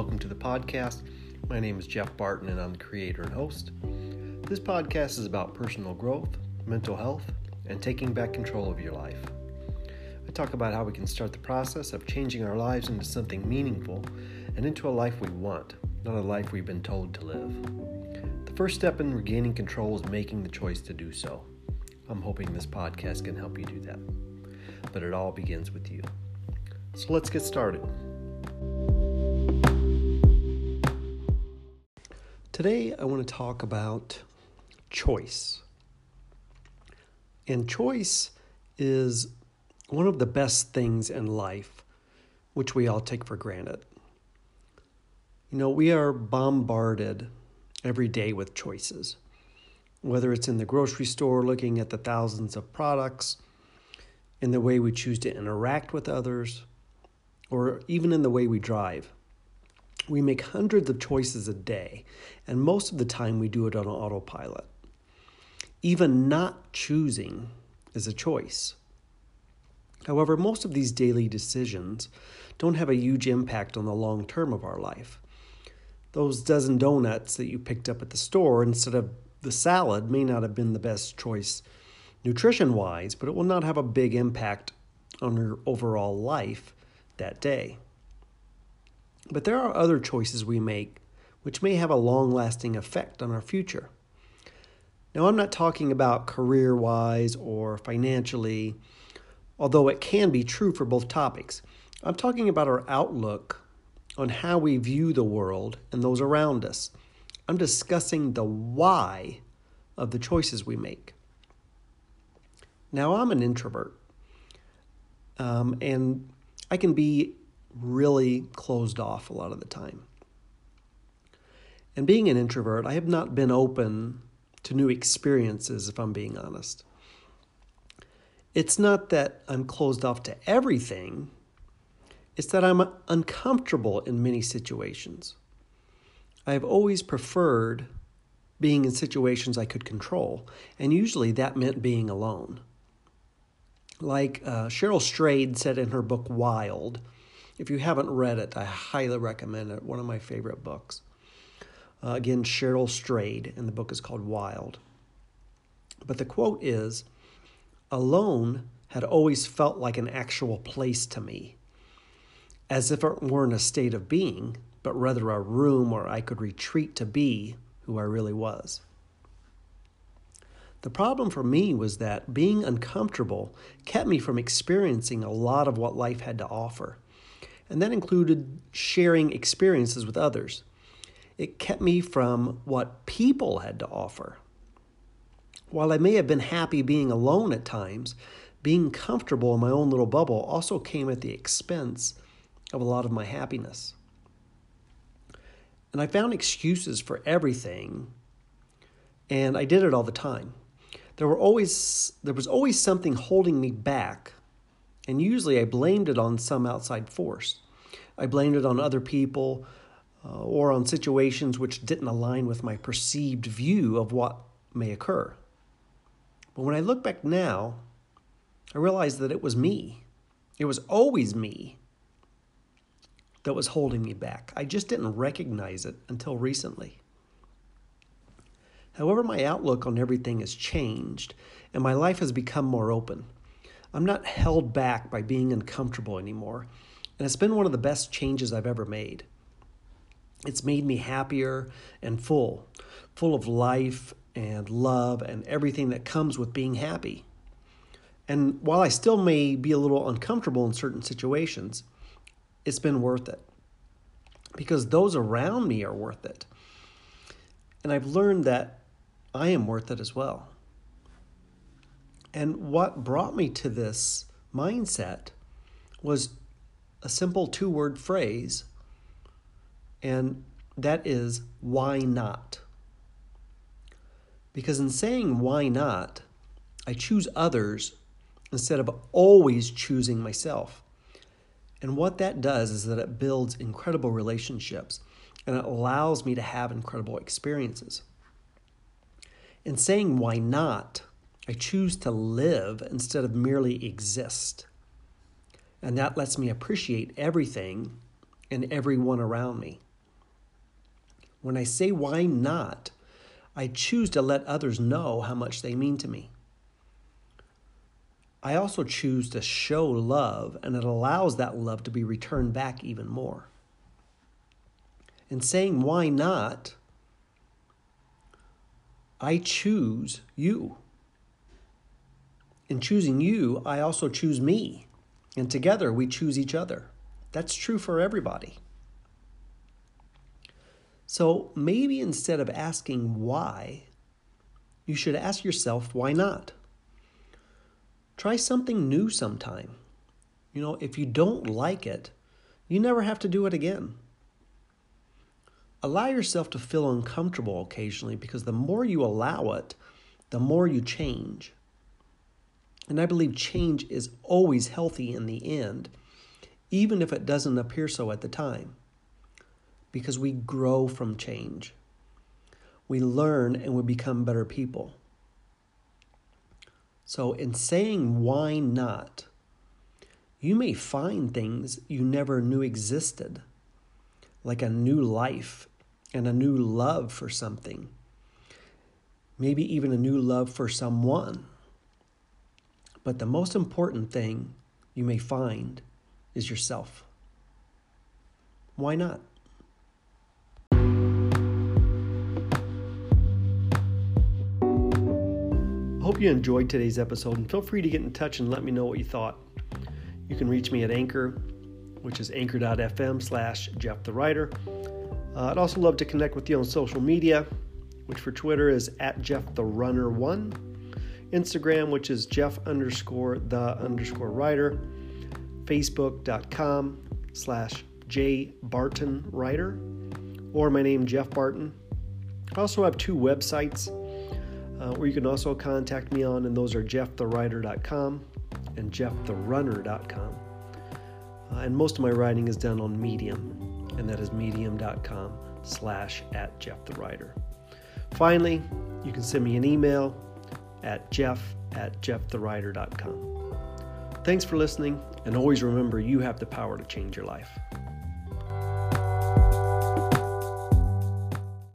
welcome to the podcast. My name is Jeff Barton, and I'm the creator and host. This podcast is about personal growth, mental health, and taking back control of your life. I talk about how we can start the process of changing our lives into something meaningful and into a life we want, not a life we've been told to live. The first step in regaining control is making the choice to do so. I'm hoping this podcast can help you do that. But it all begins with you. So let's get started. Today, I want to talk about choice. And choice is one of the best things in life, which we all take for granted. You know, we are bombarded every day with choices, whether it's in the grocery store looking at the thousands of products, in the way we choose to interact with others, or even in the way we drive. We make hundreds of choices a day, and most of the time we do it on autopilot. Even not choosing is a choice. However, most of these daily decisions don't have a huge impact on the long term of our life. Those dozen donuts that you picked up at the store instead of the salad may not have been the best choice nutrition wise, but it will not have a big impact on your overall life that day. But there are other choices we make which may have a long lasting effect on our future. Now, I'm not talking about career wise or financially, although it can be true for both topics. I'm talking about our outlook on how we view the world and those around us. I'm discussing the why of the choices we make. Now, I'm an introvert, um, and I can be really closed off a lot of the time. And being an introvert, I have not been open to new experiences, if I'm being honest. It's not that I'm closed off to everything, it's that I'm uncomfortable in many situations. I have always preferred being in situations I could control, and usually that meant being alone. Like uh, Cheryl Strayed said in her book Wild, if you haven't read it, I highly recommend it. One of my favorite books. Uh, again, Cheryl Strayed, and the book is called Wild. But the quote is Alone had always felt like an actual place to me, as if it weren't a state of being, but rather a room where I could retreat to be who I really was. The problem for me was that being uncomfortable kept me from experiencing a lot of what life had to offer and that included sharing experiences with others. It kept me from what people had to offer. While I may have been happy being alone at times, being comfortable in my own little bubble also came at the expense of a lot of my happiness. And I found excuses for everything, and I did it all the time. There were always there was always something holding me back and usually I blamed it on some outside force. I blamed it on other people uh, or on situations which didn't align with my perceived view of what may occur. But when I look back now, I realize that it was me. It was always me that was holding me back. I just didn't recognize it until recently. However, my outlook on everything has changed and my life has become more open. I'm not held back by being uncomfortable anymore, and it's been one of the best changes I've ever made. It's made me happier and full, full of life and love and everything that comes with being happy. And while I still may be a little uncomfortable in certain situations, it's been worth it because those around me are worth it. And I've learned that I am worth it as well. And what brought me to this mindset was a simple two word phrase, and that is, why not? Because in saying why not, I choose others instead of always choosing myself. And what that does is that it builds incredible relationships and it allows me to have incredible experiences. In saying why not, I choose to live instead of merely exist. And that lets me appreciate everything and everyone around me. When I say why not, I choose to let others know how much they mean to me. I also choose to show love, and it allows that love to be returned back even more. In saying why not, I choose you. In choosing you, I also choose me. And together we choose each other. That's true for everybody. So maybe instead of asking why, you should ask yourself, why not? Try something new sometime. You know, if you don't like it, you never have to do it again. Allow yourself to feel uncomfortable occasionally because the more you allow it, the more you change. And I believe change is always healthy in the end, even if it doesn't appear so at the time, because we grow from change. We learn and we become better people. So, in saying why not, you may find things you never knew existed, like a new life and a new love for something, maybe even a new love for someone. But the most important thing you may find is yourself. Why not? hope you enjoyed today's episode and feel free to get in touch and let me know what you thought. You can reach me at Anchor, which is anchor.fm slash Jeff the Writer. Uh, I'd also love to connect with you on social media, which for Twitter is at Jeff the Runner One, Instagram, which is Jeff underscore the underscore writer, Facebook.com slash J Barton Writer, or my name Jeff Barton. I also have two websites uh, where you can also contact me on, and those are jeffthewriter.com and jefftherunner.com. Uh, and most of my writing is done on Medium, and that is medium.com slash at Jeff the Writer. Finally, you can send me an email at jeff at jeffthewriter.com. Thanks for listening, and always remember you have the power to change your life.